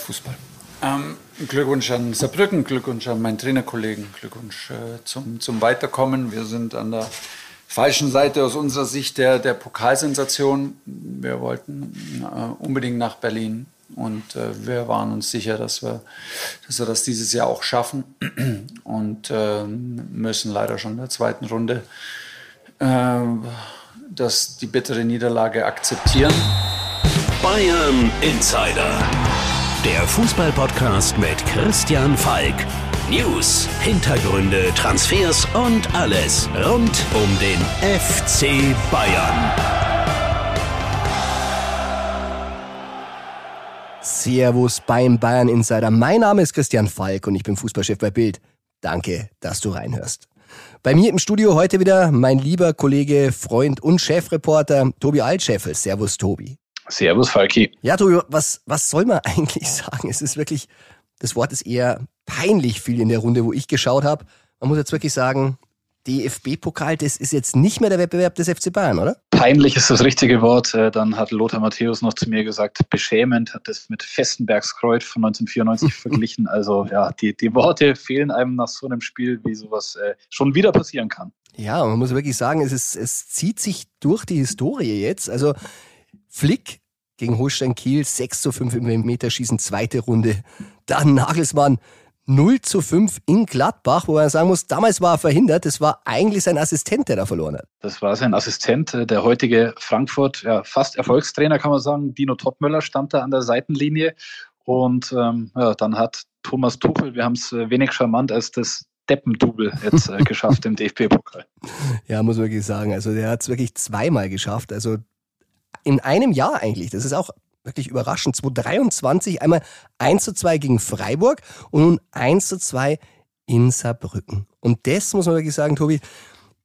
Fußball. Ähm, Glückwunsch an Saarbrücken, Glückwunsch an meinen Trainerkollegen, Glückwunsch äh, zum, zum Weiterkommen. Wir sind an der falschen Seite aus unserer Sicht der, der Pokalsensation. Wir wollten äh, unbedingt nach Berlin und äh, wir waren uns sicher, dass wir, dass wir das dieses Jahr auch schaffen und äh, müssen leider schon in der zweiten Runde äh, das, die bittere Niederlage akzeptieren. Bayern Insider, der Fußballpodcast mit Christian Falk. News, Hintergründe, Transfers und alles rund um den FC Bayern. Servus beim Bayern Insider. Mein Name ist Christian Falk und ich bin Fußballchef bei Bild. Danke, dass du reinhörst. Bei mir im Studio heute wieder mein lieber Kollege, Freund und Chefreporter Tobi Altscheffel. Servus, Tobi. Servus, Falki. Ja, Tobi, was, was soll man eigentlich sagen? Es ist wirklich, das Wort ist eher peinlich viel in der Runde, wo ich geschaut habe. Man muss jetzt wirklich sagen, DFB-Pokal, das ist jetzt nicht mehr der Wettbewerb des FC Bayern, oder? Peinlich ist das richtige Wort. Äh, dann hat Lothar Matthäus noch zu mir gesagt, beschämend, hat das mit Festenbergs Kreuz von 1994 verglichen. Also ja, die, die Worte fehlen einem nach so einem Spiel, wie sowas äh, schon wieder passieren kann. Ja, man muss wirklich sagen, es, ist, es zieht sich durch die Historie jetzt. Also Flick gegen Holstein Kiel, 6 zu 5 im Meterschießen, zweite Runde. Dann Nagelsmann, 0 zu 5 in Gladbach, wo man sagen muss, damals war er verhindert. Das war eigentlich sein Assistent, der da verloren hat. Das war sein Assistent, äh, der heutige Frankfurt, ja, fast Erfolgstrainer, kann man sagen. Dino Topmöller stand da an der Seitenlinie. Und ähm, ja, dann hat Thomas Tuchel, wir haben es äh, wenig charmant als das Deppendubel jetzt äh, geschafft im DFB-Pokal. Ja, muss man wirklich sagen. Also der hat es wirklich zweimal geschafft. Also in einem Jahr eigentlich. Das ist auch wirklich überraschend. 2023 einmal 1 zu 2 gegen Freiburg und nun 1 zu 2 in Saarbrücken. Und das muss man wirklich sagen, Tobi,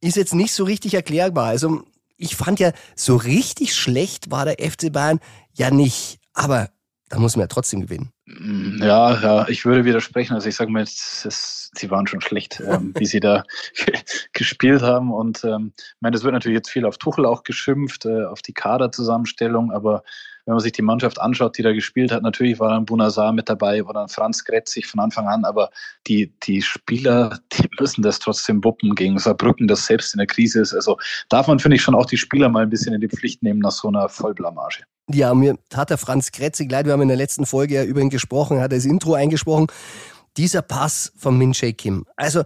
ist jetzt nicht so richtig erklärbar. Also ich fand ja, so richtig schlecht war der FC Bayern ja nicht. Aber da muss man ja trotzdem gewinnen. Mm, ja, ja, ich würde widersprechen. Also ich sage mal, das, sie waren schon schlecht, ähm, wie sie da gespielt haben. Und ähm, ich meine, es wird natürlich jetzt viel auf Tuchel auch geschimpft, äh, auf die Kaderzusammenstellung, aber wenn man sich die Mannschaft anschaut, die da gespielt hat, natürlich war dann Bunazar mit dabei, war dann Franz Gretzig von Anfang an, aber die, die Spieler, die müssen das trotzdem wuppen gegen Saarbrücken, das selbst in der Krise ist. Also darf man, finde ich, schon auch die Spieler mal ein bisschen in die Pflicht nehmen nach so einer Vollblamage. Ja, mir hat der Franz Gretzig leid, wir haben in der letzten Folge ja über ihn gesprochen, hat das Intro eingesprochen. Dieser Pass von Min Jae Kim. Also,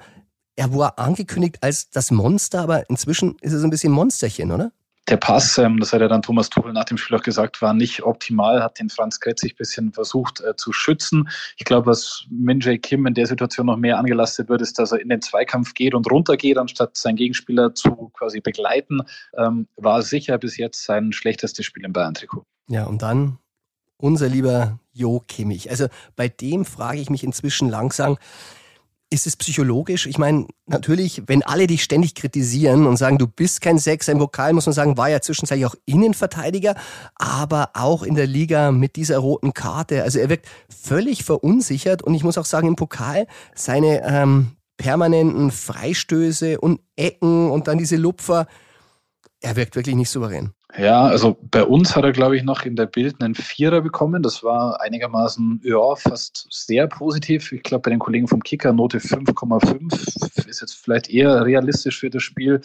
er war angekündigt als das Monster, aber inzwischen ist so ein bisschen Monsterchen, oder? Der Pass, ähm, das hat ja dann Thomas Tuchel nach dem Spiel auch gesagt, war nicht optimal, hat den Franz Kretzig ein bisschen versucht äh, zu schützen. Ich glaube, was Min Jae Kim in der Situation noch mehr angelastet wird, ist, dass er in den Zweikampf geht und runtergeht, anstatt seinen Gegenspieler zu quasi begleiten. Ähm, war sicher bis jetzt sein schlechtestes Spiel im Bayern-Trikot. Ja, und dann unser lieber Jo Kimmich. Also bei dem frage ich mich inzwischen langsam, ist es psychologisch? Ich meine, natürlich, wenn alle dich ständig kritisieren und sagen, du bist kein Sechser im Vokal, muss man sagen, war ja zwischenzeitlich auch Innenverteidiger, aber auch in der Liga mit dieser roten Karte. Also er wirkt völlig verunsichert und ich muss auch sagen, im Pokal seine ähm, permanenten Freistöße und Ecken und dann diese Lupfer, er wirkt wirklich nicht souverän. Ja, also bei uns hat er, glaube ich, noch in der Bild einen Vierer bekommen. Das war einigermaßen, ja, fast sehr positiv. Ich glaube, bei den Kollegen vom Kicker Note 5,5 ist jetzt vielleicht eher realistisch für das Spiel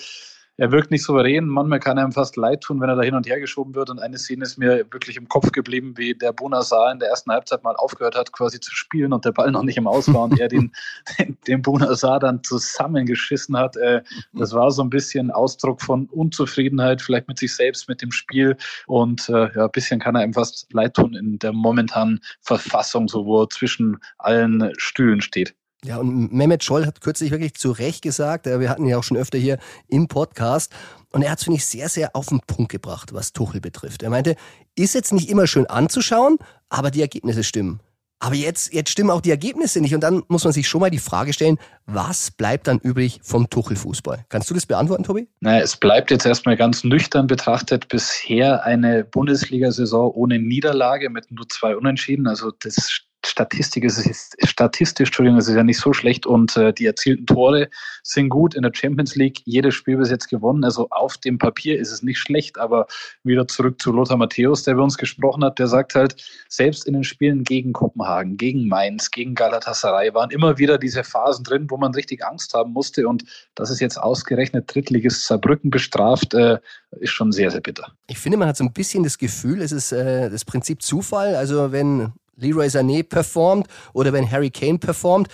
er wirkt nicht souverän. Manchmal kann er ihm fast leid tun, wenn er da hin und her geschoben wird. Und eine Szene ist mir wirklich im Kopf geblieben, wie der Bonasar in der ersten Halbzeit mal aufgehört hat, quasi zu spielen und der Ball noch nicht im Aus war und er den, den, den Bonasar dann zusammengeschissen hat. Äh, das war so ein bisschen Ausdruck von Unzufriedenheit, vielleicht mit sich selbst, mit dem Spiel. Und äh, ja, ein bisschen kann er ihm fast leid tun in der momentanen Verfassung, so wo er zwischen allen Stühlen steht. Ja, und Mehmet Scholl hat kürzlich wirklich zu Recht gesagt, wir hatten ja auch schon öfter hier im Podcast, und er hat es, finde ich, sehr, sehr auf den Punkt gebracht, was Tuchel betrifft. Er meinte, ist jetzt nicht immer schön anzuschauen, aber die Ergebnisse stimmen. Aber jetzt, jetzt stimmen auch die Ergebnisse nicht. Und dann muss man sich schon mal die Frage stellen, was bleibt dann übrig vom Tuchel-Fußball? Kannst du das beantworten, Tobi? Naja, es bleibt jetzt erstmal ganz nüchtern betrachtet bisher eine Bundesliga-Saison ohne Niederlage mit nur zwei Unentschieden. Also das Statistik ist es statistisch, Entschuldigung, es ist ja nicht so schlecht und äh, die erzielten Tore sind gut in der Champions League. Jedes Spiel bis jetzt gewonnen. Also auf dem Papier ist es nicht schlecht, aber wieder zurück zu Lothar Matthäus, der bei uns gesprochen hat, der sagt halt, selbst in den Spielen gegen Kopenhagen, gegen Mainz, gegen Galatasaray waren immer wieder diese Phasen drin, wo man richtig Angst haben musste und das ist jetzt ausgerechnet Drittliges Saarbrücken bestraft, äh, ist schon sehr, sehr bitter. Ich finde, man hat so ein bisschen das Gefühl, es ist äh, das Prinzip Zufall. Also wenn Leroy Sané performt oder wenn Harry Kane performt,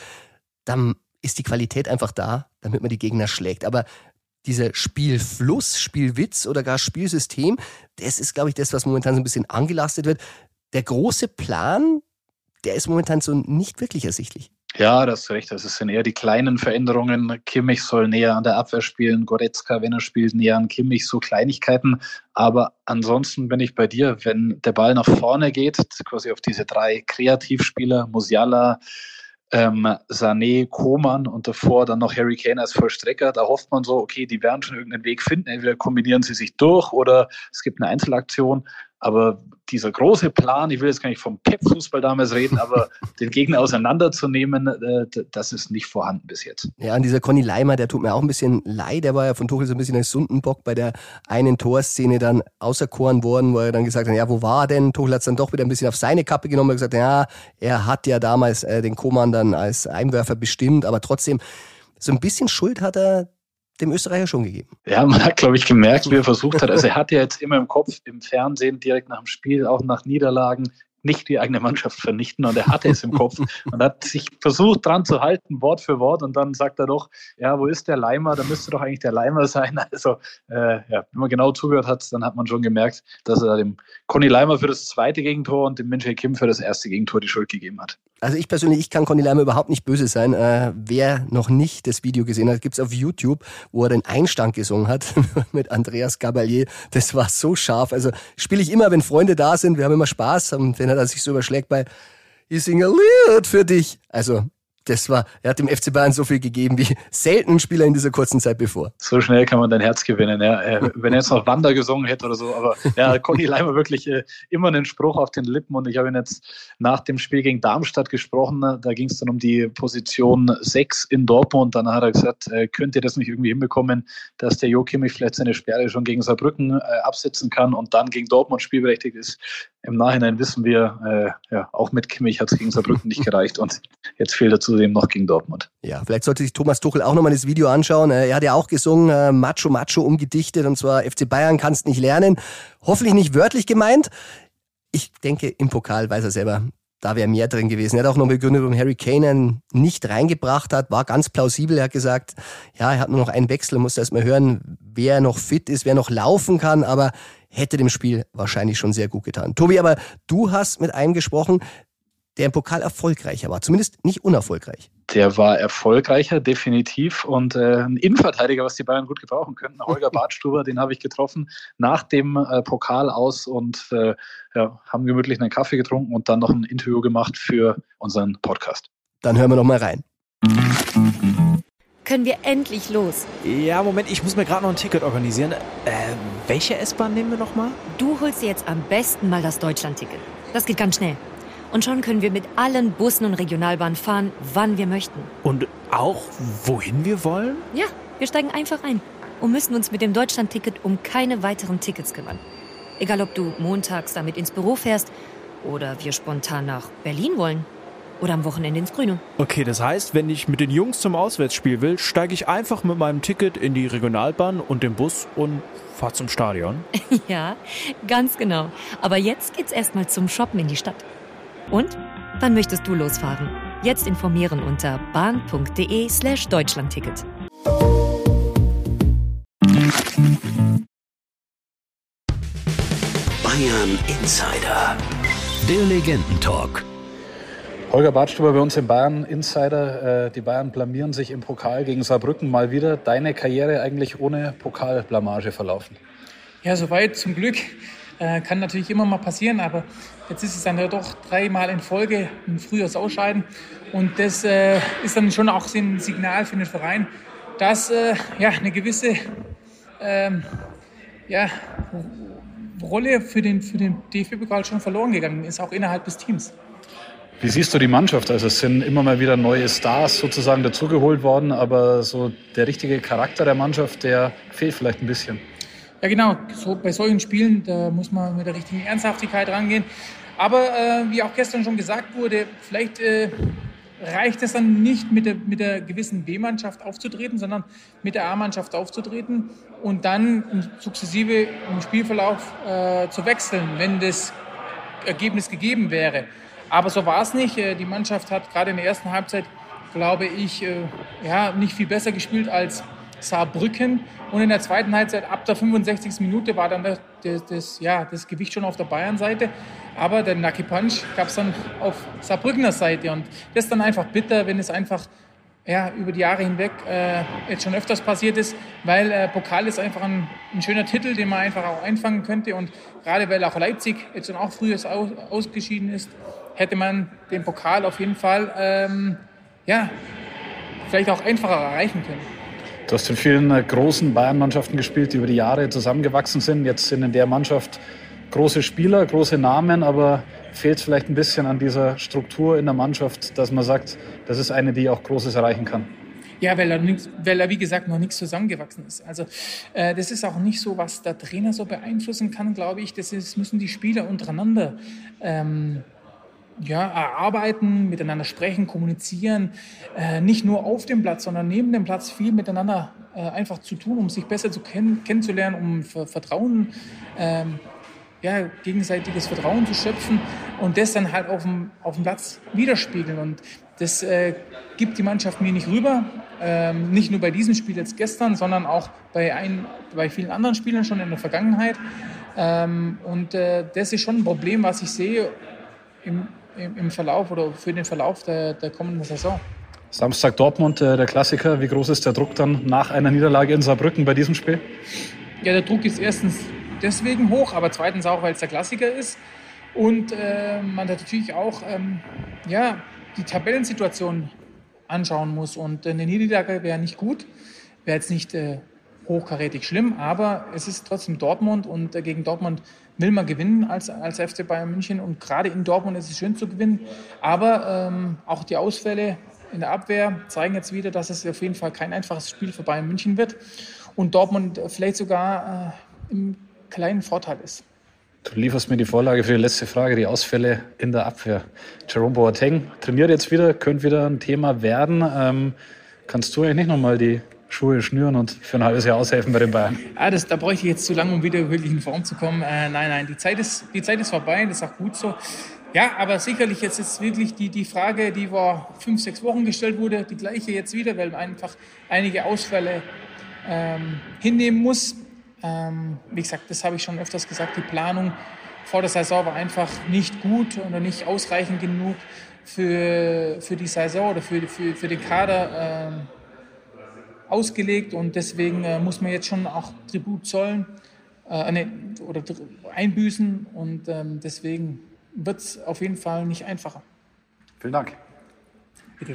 dann ist die Qualität einfach da, damit man die Gegner schlägt. Aber dieser Spielfluss, Spielwitz oder gar Spielsystem, das ist, glaube ich, das, was momentan so ein bisschen angelastet wird. Der große Plan, der ist momentan so nicht wirklich ersichtlich. Ja, das ist recht. Das sind eher die kleinen Veränderungen. Kimmich soll näher an der Abwehr spielen, Goretzka, wenn er spielt, näher an Kimmich, so Kleinigkeiten. Aber ansonsten bin ich bei dir, wenn der Ball nach vorne geht, quasi auf diese drei Kreativspieler, Musiala, ähm, Sané, Koman und davor dann noch Harry Kane als Vollstrecker. Da hofft man so, okay, die werden schon irgendeinen Weg finden. Entweder kombinieren sie sich durch oder es gibt eine Einzelaktion. Aber dieser große Plan, ich will jetzt gar nicht vom Pep-Fußball damals reden, aber den Gegner auseinanderzunehmen, äh, das ist nicht vorhanden bis jetzt. Ja, und dieser Conny Leimer, der tut mir auch ein bisschen leid. Der war ja von Tuchel so ein bisschen als Sundenbock bei der einen Torszene dann auserkoren worden, wo er dann gesagt hat, ja, wo war er denn? Tuchel hat es dann doch wieder ein bisschen auf seine Kappe genommen und gesagt, ja, er hat ja damals äh, den Koman dann als Einwerfer bestimmt, aber trotzdem so ein bisschen Schuld hat er dem Österreicher schon gegeben. Ja, man hat, glaube ich, gemerkt, wie er versucht hat. Also er hat ja jetzt immer im Kopf, im Fernsehen, direkt nach dem Spiel, auch nach Niederlagen, nicht die eigene Mannschaft vernichten und er hatte es im Kopf und hat sich versucht dran zu halten, Wort für Wort und dann sagt er doch, ja, wo ist der Leimer? Da müsste doch eigentlich der Leimer sein. Also äh, ja, wenn man genau zugehört hat, dann hat man schon gemerkt, dass er dem Conny Leimer für das zweite Gegentor und dem Minche Kim für das erste Gegentor die Schuld gegeben hat. Also ich persönlich, ich kann Conny Leimer überhaupt nicht böse sein. Äh, wer noch nicht das Video gesehen hat, gibt's auf YouTube, wo er den Einstand gesungen hat mit Andreas Gabalier. Das war so scharf. Also spiele ich immer, wenn Freunde da sind. Wir haben immer Spaß. Und wenn er sich so überschlägt bei Ich singe ein Lied für dich. Also das war, er hat dem FC Bayern so viel gegeben wie selten ein Spieler in dieser kurzen Zeit bevor. So schnell kann man dein Herz gewinnen. Ja. Äh, wenn er jetzt noch Wander gesungen hätte oder so, aber ja, Conny Leimer wirklich äh, immer einen Spruch auf den Lippen und ich habe ihn jetzt nach dem Spiel gegen Darmstadt gesprochen. Da ging es dann um die Position 6 in Dortmund. Dann hat er gesagt, äh, könnt ihr das nicht irgendwie hinbekommen, dass der Jo Kimmich vielleicht seine Sperre schon gegen Saarbrücken absetzen kann und dann gegen Dortmund spielberechtigt ist. Im Nachhinein wissen wir, ja, auch mit Kimmich hat es gegen Saarbrücken nicht gereicht und jetzt fehlt dazu zudem noch gegen Dortmund. Ja, vielleicht sollte sich Thomas Tuchel auch nochmal das Video anschauen. Er hat ja auch gesungen, äh, Macho Macho umgedichtet und zwar FC Bayern kannst nicht lernen. Hoffentlich nicht wörtlich gemeint. Ich denke, im Pokal weiß er selber, da wäre mehr drin gewesen. Er hat auch noch begründet, warum Harry Kane nicht reingebracht hat. War ganz plausibel. Er hat gesagt, ja, er hat nur noch einen Wechsel, muss erst mal hören, wer noch fit ist, wer noch laufen kann, aber hätte dem Spiel wahrscheinlich schon sehr gut getan. Tobi, aber du hast mit einem gesprochen, der im Pokal erfolgreicher war, zumindest nicht unerfolgreich. Der war erfolgreicher, definitiv. Und äh, ein Innenverteidiger, was die Bayern gut gebrauchen könnten, Holger Bartstuber, den habe ich getroffen nach dem äh, Pokal aus und äh, ja, haben gemütlich einen Kaffee getrunken und dann noch ein Interview gemacht für unseren Podcast. Dann hören wir noch mal rein. Können wir endlich los? Ja, Moment, ich muss mir gerade noch ein Ticket organisieren. Äh, welche S-Bahn nehmen wir noch mal? Du holst dir jetzt am besten mal das Deutschland-Ticket. Das geht ganz schnell. Und schon können wir mit allen Bussen und Regionalbahnen fahren, wann wir möchten. Und auch wohin wir wollen? Ja, wir steigen einfach ein und müssen uns mit dem Deutschland-Ticket um keine weiteren Tickets kümmern. Egal, ob du montags damit ins Büro fährst oder wir spontan nach Berlin wollen oder am Wochenende ins Grüne. Okay, das heißt, wenn ich mit den Jungs zum Auswärtsspiel will, steige ich einfach mit meinem Ticket in die Regionalbahn und den Bus und fahre zum Stadion. ja, ganz genau. Aber jetzt geht's erstmal zum Shoppen in die Stadt. Und wann möchtest du losfahren? Jetzt informieren unter bahn.de slash Deutschlandticket. Bayern Insider. Der Legendentalk. Holger Badstuber bei uns im Bayern Insider. Äh, die Bayern blamieren sich im Pokal gegen Saarbrücken mal wieder. Deine Karriere eigentlich ohne Pokalblamage verlaufen? Ja, soweit zum Glück. Äh, kann natürlich immer mal passieren, aber jetzt ist es dann ja doch dreimal in Folge ein frühes Ausscheiden. Und das äh, ist dann schon auch ein Signal für den Verein, dass äh, ja, eine gewisse ähm, ja, Rolle für den, für den DFB-Pokal schon verloren gegangen ist, auch innerhalb des Teams. Wie siehst du die Mannschaft? Also es sind immer mal wieder neue Stars sozusagen dazugeholt worden, aber so der richtige Charakter der Mannschaft, der fehlt vielleicht ein bisschen. Ja genau, so, bei solchen Spielen, da muss man mit der richtigen Ernsthaftigkeit rangehen. Aber äh, wie auch gestern schon gesagt wurde, vielleicht äh, reicht es dann nicht mit der, mit der gewissen B-Mannschaft aufzutreten, sondern mit der A-Mannschaft aufzutreten und dann sukzessive im Spielverlauf äh, zu wechseln, wenn das Ergebnis gegeben wäre. Aber so war es nicht. Äh, die Mannschaft hat gerade in der ersten Halbzeit, glaube ich, äh, ja, nicht viel besser gespielt als Saarbrücken. Und in der zweiten Halbzeit, ab der 65. Minute, war dann das, das, ja, das Gewicht schon auf der Bayern-Seite. Aber der Nucky Punch gab es dann auf Saarbrückener Seite. Und das ist dann einfach bitter, wenn es einfach ja, über die Jahre hinweg äh, jetzt schon öfters passiert ist, weil äh, Pokal ist einfach ein, ein, schöner Titel, den man einfach auch einfangen könnte. Und gerade weil auch Leipzig jetzt schon auch früher aus, ausgeschieden ist, hätte man den Pokal auf jeden Fall ähm, ja, vielleicht auch einfacher erreichen können. Du hast in vielen äh, großen Bayern-Mannschaften gespielt, die über die Jahre zusammengewachsen sind. Jetzt sind in der Mannschaft große Spieler, große Namen, aber fehlt vielleicht ein bisschen an dieser Struktur in der Mannschaft, dass man sagt, das ist eine, die auch Großes erreichen kann. Ja, weil er, weil er wie gesagt noch nichts zusammengewachsen ist. Also äh, das ist auch nicht so, was der Trainer so beeinflussen kann, glaube ich. Das ist, müssen die Spieler untereinander ähm, ja, erarbeiten, miteinander sprechen, kommunizieren, äh, nicht nur auf dem Platz, sondern neben dem Platz viel miteinander äh, einfach zu tun, um sich besser zu kenn kennenzulernen, um Vertrauen, ähm, ja, gegenseitiges Vertrauen zu schöpfen und das dann halt auf dem, auf dem Platz widerspiegeln. Und das äh, gibt die Mannschaft mir nicht rüber, ähm, nicht nur bei diesem Spiel jetzt gestern, sondern auch bei, ein, bei vielen anderen Spielern schon in der Vergangenheit. Ähm, und äh, das ist schon ein Problem, was ich sehe im, im Verlauf oder für den Verlauf der, der kommenden Saison. Samstag Dortmund, äh, der Klassiker. Wie groß ist der Druck dann nach einer Niederlage in Saarbrücken bei diesem Spiel? Ja, der Druck ist erstens deswegen hoch, aber zweitens auch, weil es der Klassiker ist. Und äh, man natürlich auch ähm, ja, die Tabellensituation anschauen muss. Und eine Niederlage wäre nicht gut, wäre jetzt nicht äh, hochkarätig schlimm, aber es ist trotzdem Dortmund und äh, gegen Dortmund will man gewinnen als, als FC Bayern München und gerade in Dortmund ist es schön zu gewinnen. Aber ähm, auch die Ausfälle in der Abwehr zeigen jetzt wieder, dass es auf jeden Fall kein einfaches Spiel für Bayern München wird und Dortmund vielleicht sogar äh, im kleinen Vorteil ist. Du lieferst mir die Vorlage für die letzte Frage, die Ausfälle in der Abwehr. Jerome Boateng trainiert jetzt wieder, könnte wieder ein Thema werden. Ähm, kannst du eigentlich nicht nochmal die Schuhe schnüren und für ein halbes Jahr aushelfen bei den Bayern. Ah, das, da bräuchte ich jetzt zu lange, um wieder wirklich in Form zu kommen. Äh, nein, nein, die Zeit, ist, die Zeit ist vorbei, das ist auch gut so. Ja, aber sicherlich jetzt ist wirklich die, die Frage, die vor fünf, sechs Wochen gestellt wurde, die gleiche jetzt wieder, weil man einfach einige Ausfälle ähm, hinnehmen muss. Ähm, wie gesagt, das habe ich schon öfters gesagt, die Planung vor der Saison war einfach nicht gut oder nicht ausreichend genug für, für die Saison oder für, für, für den Kader. Ähm, ausgelegt und deswegen äh, muss man jetzt schon auch Tribut zollen äh, ne, oder einbüßen und ähm, deswegen wird es auf jeden Fall nicht einfacher. Vielen Dank. Bitte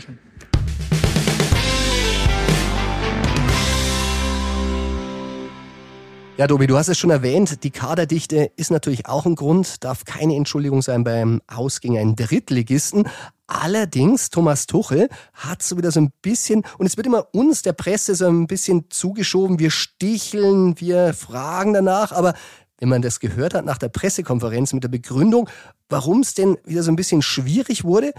Ja, Dobi, du hast es schon erwähnt, die Kaderdichte ist natürlich auch ein Grund, darf keine Entschuldigung sein beim Aus gegen einen Drittligisten. Allerdings, Thomas Tuchel hat so wieder so ein bisschen, und es wird immer uns, der Presse, so ein bisschen zugeschoben, wir sticheln, wir fragen danach, aber wenn man das gehört hat nach der Pressekonferenz mit der Begründung, warum es denn wieder so ein bisschen schwierig wurde,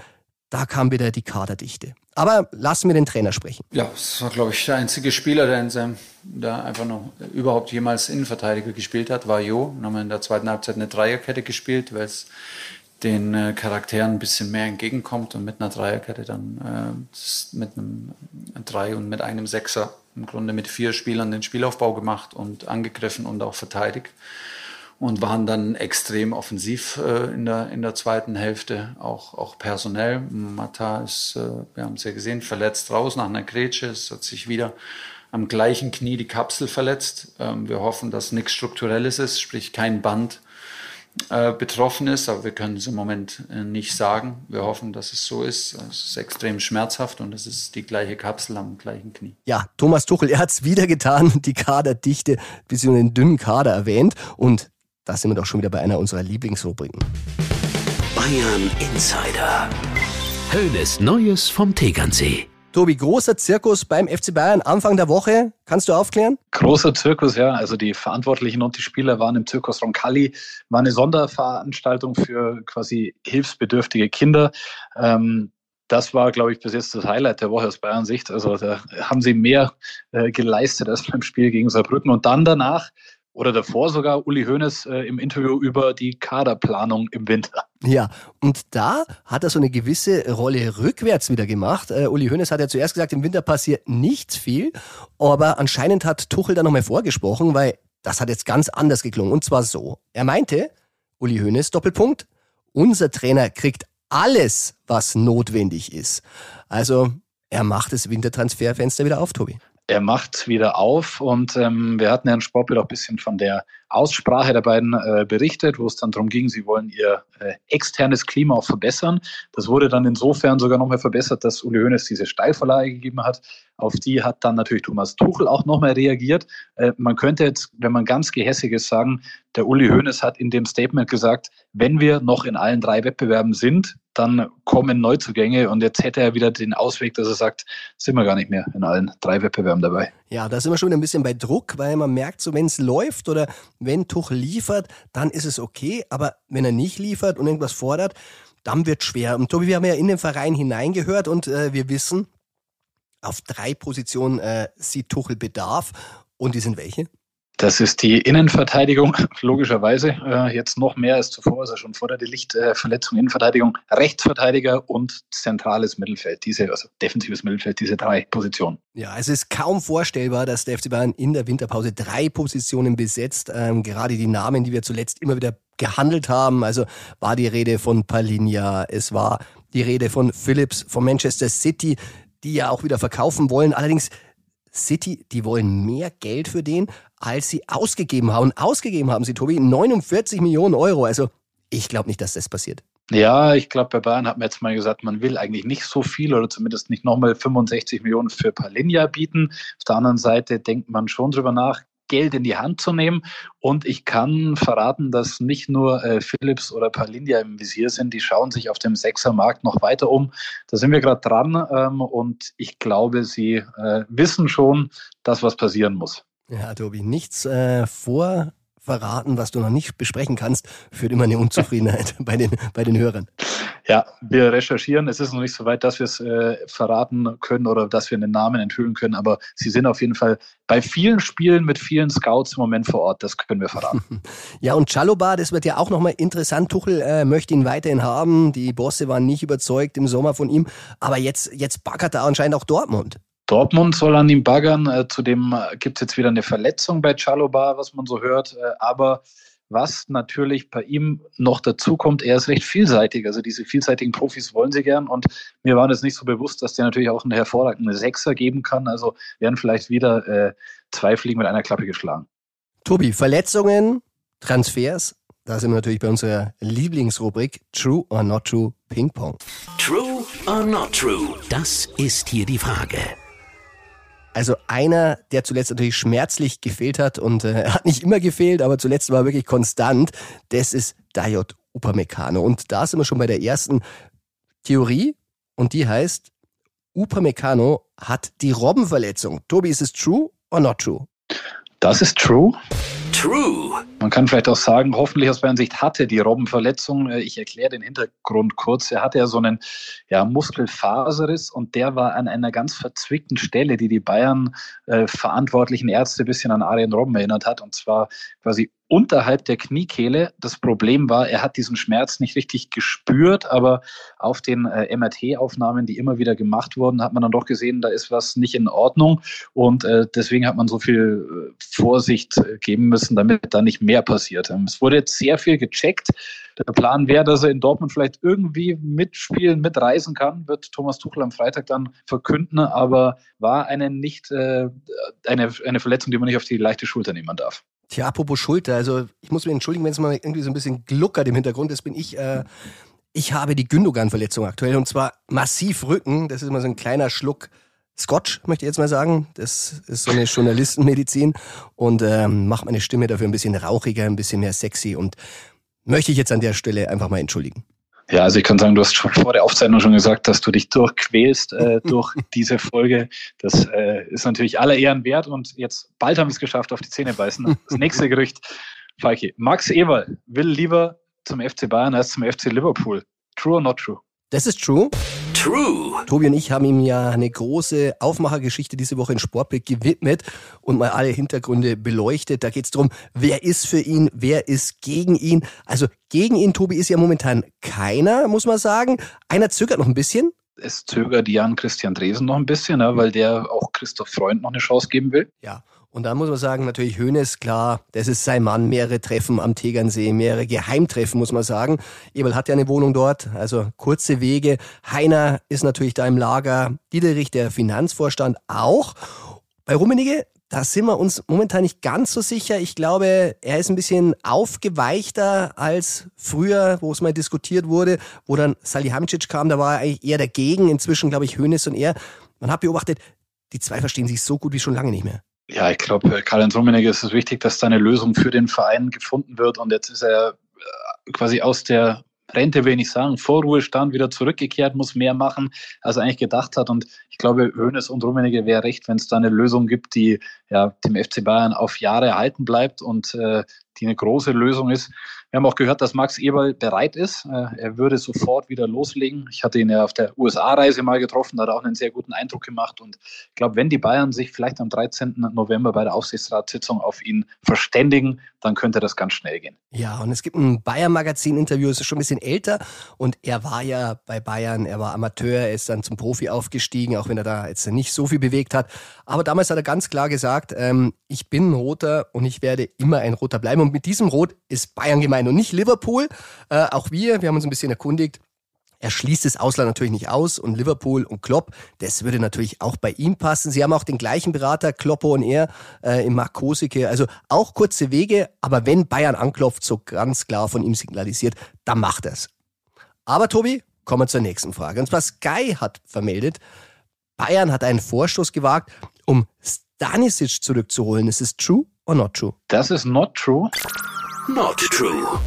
da kam wieder die Kaderdichte. Aber lassen wir den Trainer sprechen. Ja, das war, glaube ich, der einzige Spieler, der in seinem, da einfach noch überhaupt jemals Innenverteidiger gespielt hat, war Jo. Dann haben wir in der zweiten Halbzeit eine Dreierkette gespielt, weil es den äh, Charakteren ein bisschen mehr entgegenkommt und mit einer Dreierkette dann äh, mit einem Drei und mit einem Sechser im Grunde mit vier Spielern den Spielaufbau gemacht und angegriffen und auch verteidigt und waren dann extrem offensiv äh, in, der, in der zweiten Hälfte, auch, auch personell. Mata ist, äh, wir haben es ja gesehen, verletzt raus nach einer Grätsche. Es hat sich wieder am gleichen Knie die Kapsel verletzt. Ähm, wir hoffen, dass nichts Strukturelles ist, sprich kein Band äh, betroffen ist, aber wir können es im Moment äh, nicht sagen. Wir hoffen, dass es so ist. Es ist extrem schmerzhaft und es ist die gleiche Kapsel am gleichen Knie. Ja, Thomas Tuchel, er hat es wieder getan, die Kaderdichte bzw. den dünnen Kader erwähnt und da sind wir doch schon wieder bei einer unserer Lieblingsrubriken. Bayern Insider Hönes Neues vom Tegernsee. Tobi, großer Zirkus beim FC Bayern Anfang der Woche. Kannst du aufklären? Großer Zirkus, ja. Also die Verantwortlichen und die Spieler waren im Zirkus Roncalli. War eine Sonderveranstaltung für quasi hilfsbedürftige Kinder. Ähm, das war, glaube ich, bis jetzt das Highlight der Woche aus Bayern Sicht. Also da haben sie mehr äh, geleistet als beim Spiel gegen Saarbrücken. Und dann danach oder davor sogar Uli Hoeneß äh, im Interview über die Kaderplanung im Winter. Ja, und da hat er so eine gewisse Rolle rückwärts wieder gemacht. Äh, Uli Hoeneß hat ja zuerst gesagt, im Winter passiert nichts viel, aber anscheinend hat Tuchel da nochmal vorgesprochen, weil das hat jetzt ganz anders geklungen. Und zwar so. Er meinte, Uli Hoeneß, Doppelpunkt, unser Trainer kriegt alles, was notwendig ist. Also er macht das Wintertransferfenster wieder auf, Tobi er macht wieder auf und ähm, wir hatten ja im Sportbild auch ein bisschen von der Aussprache der beiden äh, berichtet, wo es dann darum ging, sie wollen ihr äh, externes Klima auch verbessern. Das wurde dann insofern sogar nochmal verbessert, dass Uli Hoeneß diese Steilvorlage gegeben hat. Auf die hat dann natürlich Thomas Tuchel auch nochmal reagiert. Äh, man könnte jetzt, wenn man ganz gehässig ist, sagen, der Uli Hoeneß hat in dem Statement gesagt, wenn wir noch in allen drei Wettbewerben sind, dann kommen Neuzugänge und jetzt hätte er wieder den Ausweg, dass er sagt, sind wir gar nicht mehr in allen drei Wettbewerben dabei. Ja, da sind wir schon ein bisschen bei Druck, weil man merkt, so wenn es läuft oder wenn Tuchel liefert, dann ist es okay. Aber wenn er nicht liefert und irgendwas fordert, dann wird schwer. Und Tobi, wir haben ja in den Verein hineingehört und äh, wir wissen, auf drei Positionen äh, sieht Tuchel Bedarf. Und die sind welche? Das ist die Innenverteidigung, logischerweise. Äh, jetzt noch mehr als zuvor, also schon vor der Delichtverletzung, äh, Innenverteidigung, Rechtsverteidiger und zentrales Mittelfeld, diese, also defensives Mittelfeld, diese drei Positionen. Ja, es ist kaum vorstellbar, dass der FC Bayern in der Winterpause drei Positionen besetzt. Ähm, gerade die Namen, die wir zuletzt immer wieder gehandelt haben, also war die Rede von Palinja, es war die Rede von Phillips, von Manchester City, die ja auch wieder verkaufen wollen. Allerdings City, die wollen mehr Geld für den, als sie ausgegeben haben. Ausgegeben haben sie, Tobi, 49 Millionen Euro. Also ich glaube nicht, dass das passiert. Ja, ich glaube, bei Bayern hat man jetzt mal gesagt, man will eigentlich nicht so viel oder zumindest nicht nochmal 65 Millionen für Palinja bieten. Auf der anderen Seite denkt man schon drüber nach, Geld in die Hand zu nehmen. Und ich kann verraten, dass nicht nur äh, Philips oder Palinja im Visier sind, die schauen sich auf dem Sechsermarkt noch weiter um. Da sind wir gerade dran ähm, und ich glaube, sie äh, wissen schon, dass was passieren muss. Ja, Tobi, nichts äh, vor verraten, was du noch nicht besprechen kannst, führt immer eine Unzufriedenheit bei den, bei den Hörern. Ja, wir recherchieren. Es ist noch nicht so weit, dass wir es äh, verraten können oder dass wir einen Namen enthüllen können, aber sie sind auf jeden Fall bei vielen Spielen mit vielen Scouts im Moment vor Ort. Das können wir verraten. ja, und Chaloba, das wird ja auch nochmal interessant. Tuchel äh, möchte ihn weiterhin haben. Die Bosse waren nicht überzeugt im Sommer von ihm, aber jetzt, jetzt baggert er anscheinend auch Dortmund. Dortmund soll an ihm baggern. Äh, zudem äh, gibt es jetzt wieder eine Verletzung bei Chaloba, was man so hört. Äh, aber was natürlich bei ihm noch dazu kommt, er ist recht vielseitig. Also diese vielseitigen Profis wollen sie gern. Und mir war das nicht so bewusst, dass der natürlich auch eine hervorragende Sechser geben kann. Also werden vielleicht wieder äh, zwei Fliegen mit einer Klappe geschlagen. Tobi, Verletzungen, Transfers, da sind wir natürlich bei unserer Lieblingsrubrik True or Not True Ping Pong. True or Not True? Das ist hier die Frage. Also einer, der zuletzt natürlich schmerzlich gefehlt hat und äh, hat nicht immer gefehlt, aber zuletzt war er wirklich konstant, das ist Dayot Upamecano. Und da sind wir schon bei der ersten Theorie und die heißt, Upamecano hat die Robbenverletzung. Tobi, ist es true or not true? Das ist true. True. Man kann vielleicht auch sagen, hoffentlich aus meiner Sicht hatte die Robbenverletzung. Äh, ich erkläre den Hintergrund kurz. Er hatte ja so einen ja, Muskelfaserriss und der war an einer ganz verzwickten Stelle, die die Bayern äh, verantwortlichen Ärzte ein bisschen an Arjen Robben erinnert hat. Und zwar quasi unterhalb der Kniekehle. Das Problem war, er hat diesen Schmerz nicht richtig gespürt, aber auf den äh, MRT-Aufnahmen, die immer wieder gemacht wurden, hat man dann doch gesehen, da ist was nicht in Ordnung und äh, deswegen hat man so viel äh, Vorsicht äh, geben müssen, damit da nicht mehr passiert. Ähm, es wurde jetzt sehr viel gecheckt. Der Plan wäre, dass er in Dortmund vielleicht irgendwie mitspielen, mitreisen kann, wird Thomas Tuchel am Freitag dann verkünden, aber war eine nicht äh, eine, eine Verletzung, die man nicht auf die leichte Schulter nehmen darf. Tja, apropos Schulter, also ich muss mich entschuldigen, wenn es mal irgendwie so ein bisschen gluckert im Hintergrund ist, bin ich. Äh, ich habe die Gündogan-Verletzung aktuell und zwar massiv Rücken. Das ist immer so ein kleiner Schluck Scotch, möchte ich jetzt mal sagen. Das ist so eine Journalistenmedizin und ähm, macht meine Stimme dafür ein bisschen rauchiger, ein bisschen mehr sexy und möchte ich jetzt an der Stelle einfach mal entschuldigen. Ja, also ich kann sagen, du hast schon vor der Aufzeichnung schon gesagt, dass du dich durchquälst äh, durch diese Folge. Das äh, ist natürlich aller Ehren wert und jetzt bald haben wir es geschafft, auf die Zähne beißen. Das nächste Gerücht, Falki. Max Eberl will lieber zum FC Bayern als zum FC Liverpool. True or not true? Das ist true. True. Tobi und ich haben ihm ja eine große Aufmachergeschichte diese Woche in Sportbild gewidmet und mal alle Hintergründe beleuchtet. Da geht es darum, wer ist für ihn, wer ist gegen ihn. Also gegen ihn, Tobi, ist ja momentan keiner, muss man sagen. Einer zögert noch ein bisschen. Es zögert Jan Christian Dresen noch ein bisschen, ne, weil der auch Christoph Freund noch eine Chance geben will. Ja, und da muss man sagen, natürlich Hönes, klar, das ist sein Mann, mehrere Treffen am Tegernsee, mehrere Geheimtreffen, muss man sagen. Eberl hat ja eine Wohnung dort, also kurze Wege. Heiner ist natürlich da im Lager, Diederich, der Finanzvorstand auch. Bei Rummenigge, da sind wir uns momentan nicht ganz so sicher. Ich glaube, er ist ein bisschen aufgeweichter als früher, wo es mal diskutiert wurde, wo dann Salihamidzic kam, da war er eigentlich eher dagegen. Inzwischen, glaube ich, Hönes und er. Man hat beobachtet, die zwei verstehen sich so gut wie schon lange nicht mehr. Ja, ich glaube, Karl-Heinz Rummenigge ist es wichtig, dass da eine Lösung für den Verein gefunden wird. Und jetzt ist er äh, quasi aus der Rente, will ich sagen, Vorruhestand wieder zurückgekehrt, muss mehr machen, als er eigentlich gedacht hat. Und ich glaube, Hoeneß und Rummenigge wäre recht, wenn es da eine Lösung gibt, die ja, dem FC Bayern auf Jahre erhalten bleibt und äh, die eine große Lösung ist. Wir haben auch gehört, dass Max Eberl bereit ist. Äh, er würde sofort wieder loslegen. Ich hatte ihn ja auf der USA-Reise mal getroffen, da hat er auch einen sehr guten Eindruck gemacht. Und ich glaube, wenn die Bayern sich vielleicht am 13. November bei der Aufsichtsratssitzung auf ihn verständigen, dann könnte das ganz schnell gehen. Ja, und es gibt ein Bayern-Magazin-Interview, es ist schon ein bisschen älter. Und er war ja bei Bayern, er war Amateur, er ist dann zum Profi aufgestiegen, auch wenn er da jetzt nicht so viel bewegt hat. Aber damals hat er ganz klar gesagt, ähm, ich bin ein Roter und ich werde immer ein Roter bleiben. Und mit diesem Rot ist Bayern gemeint und nicht Liverpool. Äh, auch wir, wir haben uns ein bisschen erkundigt. Er schließt das Ausland natürlich nicht aus und Liverpool und Klopp, das würde natürlich auch bei ihm passen. Sie haben auch den gleichen Berater, Kloppo und er, äh, im Mark. Also auch kurze Wege, aber wenn Bayern anklopft, so ganz klar von ihm signalisiert, dann macht er's. Aber Tobi, kommen wir zur nächsten Frage. Und zwar Sky hat vermeldet, Bayern hat einen Vorstoß gewagt, um Stanisic zurückzuholen. Ist es true or not true? Das ist not true. Not true.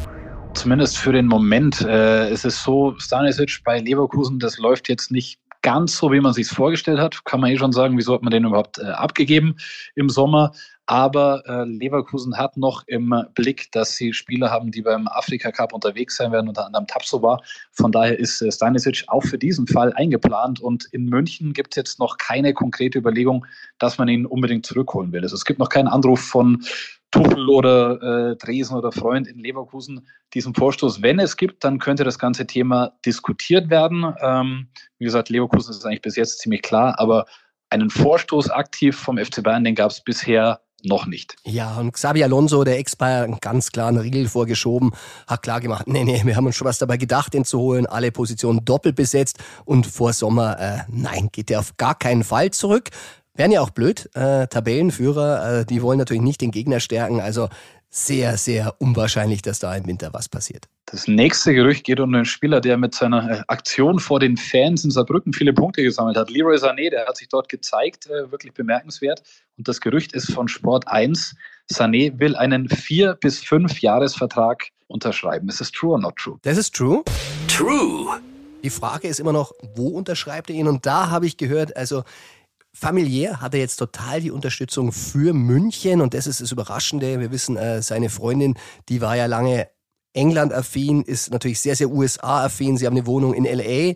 Zumindest für den Moment. Äh, es ist so, Stanisic bei Leverkusen, das läuft jetzt nicht ganz so, wie man sich vorgestellt hat. Kann man eh schon sagen, wieso hat man den überhaupt äh, abgegeben im Sommer. Aber äh, Leverkusen hat noch im Blick, dass sie Spieler haben, die beim Afrika Cup unterwegs sein werden, unter anderem Tapsoba. Von daher ist äh, Stanisic auch für diesen Fall eingeplant. Und in München gibt es jetzt noch keine konkrete Überlegung, dass man ihn unbedingt zurückholen will. Also es gibt noch keinen Anruf von Tuchel oder äh, Dresen oder Freund in Leverkusen diesen Vorstoß. Wenn es gibt, dann könnte das ganze Thema diskutiert werden. Ähm, wie gesagt, Leverkusen ist eigentlich bis jetzt ziemlich klar, aber einen Vorstoß aktiv vom FC Bayern, den gab es bisher noch nicht. Ja, und Xabi Alonso, der Ex-Bayern, ganz klar einen Riegel vorgeschoben, hat klar gemacht, nee, nee, wir haben uns schon was dabei gedacht, den zu holen, alle Positionen doppelt besetzt und vor Sommer, äh, nein, geht der auf gar keinen Fall zurück. Wären ja auch blöd. Äh, Tabellenführer, äh, die wollen natürlich nicht den Gegner stärken. Also sehr, sehr unwahrscheinlich, dass da im Winter was passiert. Das nächste Gerücht geht um einen Spieler, der mit seiner äh, Aktion vor den Fans in Saarbrücken viele Punkte gesammelt hat. Leroy Sané, der hat sich dort gezeigt, äh, wirklich bemerkenswert. Und das Gerücht ist von Sport 1, Sané will einen vier bis fünf Jahresvertrag unterschreiben. Ist das true or not true? Das ist true. True. Die Frage ist immer noch, wo unterschreibt er ihn? Und da habe ich gehört, also Familiär hat er jetzt total die Unterstützung für München und das ist das Überraschende. Wir wissen, äh, seine Freundin, die war ja lange England-affin, ist natürlich sehr, sehr USA-affin. Sie haben eine Wohnung in LA.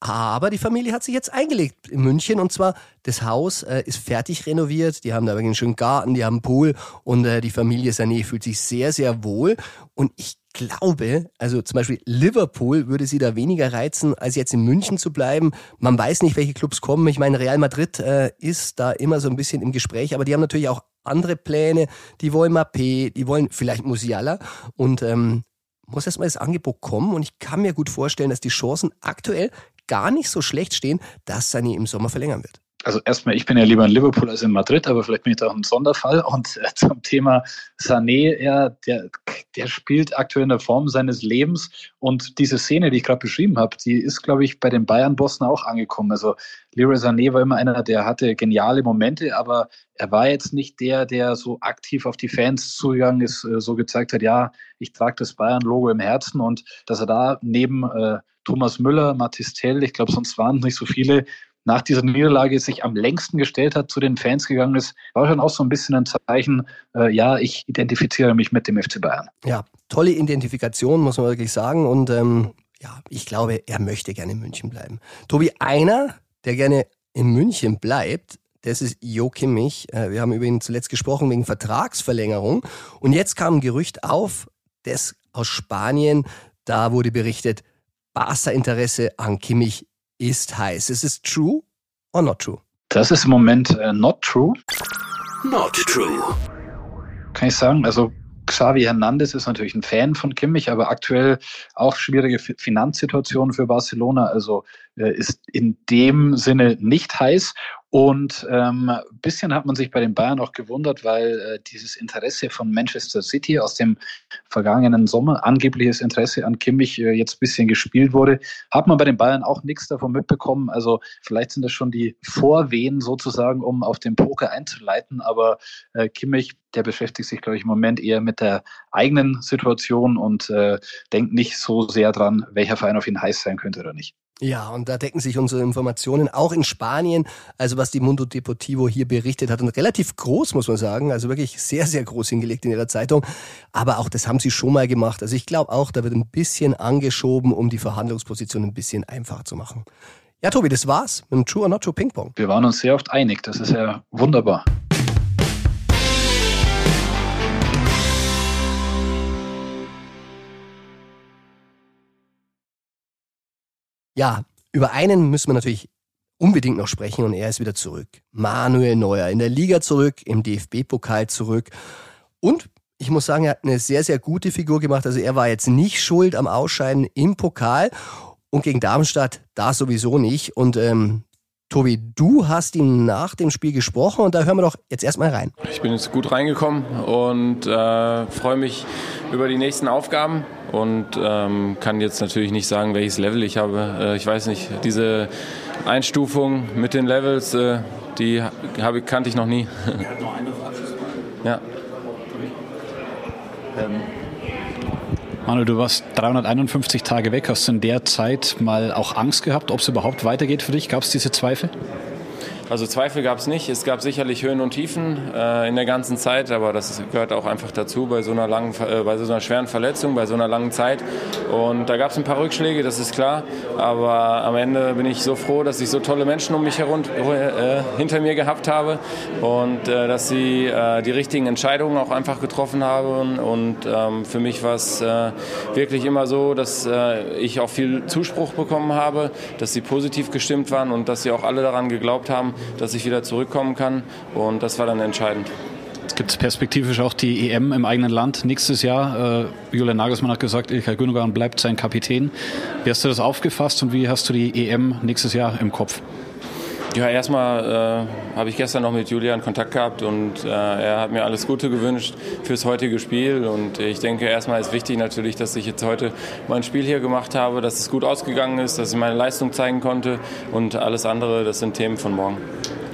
Aber die Familie hat sich jetzt eingelegt in München und zwar das Haus äh, ist fertig renoviert. Die haben da einen schönen Garten, die haben einen Pool und äh, die Familie Sané fühlt sich sehr, sehr wohl. Und ich glaube, also zum Beispiel Liverpool würde sie da weniger reizen, als jetzt in München zu bleiben. Man weiß nicht, welche Clubs kommen. Ich meine, Real Madrid äh, ist da immer so ein bisschen im Gespräch, aber die haben natürlich auch andere Pläne. Die wollen Mappé, die wollen vielleicht Musiala und ähm, muss erstmal das Angebot kommen und ich kann mir gut vorstellen, dass die Chancen aktuell gar nicht so schlecht stehen, dass Sani im Sommer verlängern wird. Also erstmal, ich bin ja lieber in Liverpool als in Madrid, aber vielleicht bin ich da auch ein Sonderfall. Und äh, zum Thema Sané, ja, der, der spielt aktuell in der Form seines Lebens. Und diese Szene, die ich gerade beschrieben habe, die ist, glaube ich, bei den Bayern-Bossen auch angekommen. Also Leroy Sané war immer einer, der hatte geniale Momente, aber er war jetzt nicht der, der so aktiv auf die Fans zugegangen ist, äh, so gezeigt hat, ja, ich trage das Bayern-Logo im Herzen und dass er da neben äh, Thomas Müller, Mathis Tell, ich glaube, sonst waren es nicht so viele, nach dieser Niederlage sich am längsten gestellt hat, zu den Fans gegangen ist, war schon auch so ein bisschen ein Zeichen, äh, ja, ich identifiziere mich mit dem FC Bayern. Ja, tolle Identifikation, muss man wirklich sagen. Und ähm, ja, ich glaube, er möchte gerne in München bleiben. Tobi, einer, der gerne in München bleibt, das ist Jo Kimmich. Äh, wir haben über ihn zuletzt gesprochen wegen Vertragsverlängerung. Und jetzt kam ein Gerücht auf, das aus Spanien. Da wurde berichtet, Barca-Interesse an Kimmich ist heiß. Ist es true or not true? Das ist im Moment äh, not true. Not true. Kann ich sagen. Also Xavi Hernandez ist natürlich ein Fan von Kimmich, aber aktuell auch schwierige Finanzsituation für Barcelona. Also äh, ist in dem Sinne nicht heiß. Und ähm, bisschen hat man sich bei den Bayern auch gewundert, weil äh, dieses Interesse von Manchester City aus dem vergangenen Sommer, angebliches Interesse an Kimmich, äh, jetzt ein bisschen gespielt wurde, hat man bei den Bayern auch nichts davon mitbekommen. Also vielleicht sind das schon die Vorwehen sozusagen, um auf den Poker einzuleiten. Aber äh, Kimmich, der beschäftigt sich, glaube ich, im Moment eher mit der eigenen Situation und äh, denkt nicht so sehr dran, welcher Verein auf ihn heiß sein könnte oder nicht. Ja, und da decken sich unsere Informationen auch in Spanien, also was die Mundo Deportivo hier berichtet hat, und relativ groß, muss man sagen, also wirklich sehr, sehr groß hingelegt in ihrer Zeitung. Aber auch das haben sie schon mal gemacht. Also ich glaube auch, da wird ein bisschen angeschoben, um die Verhandlungsposition ein bisschen einfacher zu machen. Ja, Tobi, das war's mit dem True or Not True Ping Pong. Wir waren uns sehr oft einig, das ist ja wunderbar. Ja, über einen müssen wir natürlich unbedingt noch sprechen und er ist wieder zurück. Manuel Neuer in der Liga zurück, im DFB-Pokal zurück und ich muss sagen, er hat eine sehr, sehr gute Figur gemacht. Also er war jetzt nicht schuld am Ausscheiden im Pokal und gegen Darmstadt da sowieso nicht. Und ähm, Tobi, du hast ihn nach dem Spiel gesprochen und da hören wir doch jetzt erstmal rein. Ich bin jetzt gut reingekommen und äh, freue mich über die nächsten Aufgaben und ähm, kann jetzt natürlich nicht sagen, welches Level ich habe. Äh, ich weiß nicht, diese Einstufung mit den Levels, äh, die habe, kannte ich noch nie. ja. Ähm. Manuel, du warst 351 Tage weg. Hast du in der Zeit mal auch Angst gehabt, ob es überhaupt weitergeht für dich? Gab es diese Zweifel? Also Zweifel gab es nicht. Es gab sicherlich Höhen und Tiefen äh, in der ganzen Zeit, aber das gehört auch einfach dazu bei so einer langen, äh, bei so einer schweren Verletzung, bei so einer langen Zeit. Und da gab es ein paar Rückschläge, das ist klar. Aber am Ende bin ich so froh, dass ich so tolle Menschen um mich herum äh, hinter mir gehabt habe und äh, dass sie äh, die richtigen Entscheidungen auch einfach getroffen haben. Und ähm, für mich war es äh, wirklich immer so, dass ich auch viel Zuspruch bekommen habe, dass sie positiv gestimmt waren und dass sie auch alle daran geglaubt haben, dass ich wieder zurückkommen kann. Und das war dann entscheidend. Jetzt gibt es perspektivisch auch die EM im eigenen Land nächstes Jahr. Äh, Julian Nagelsmann hat gesagt, Ilkay Gündogan bleibt sein Kapitän. Wie hast du das aufgefasst und wie hast du die EM nächstes Jahr im Kopf? Ja, erstmal äh, habe ich gestern noch mit Julian Kontakt gehabt und äh, er hat mir alles Gute gewünscht fürs heutige Spiel. Und ich denke, erstmal ist wichtig natürlich, dass ich jetzt heute mein Spiel hier gemacht habe, dass es gut ausgegangen ist, dass ich meine Leistung zeigen konnte und alles andere, das sind Themen von morgen.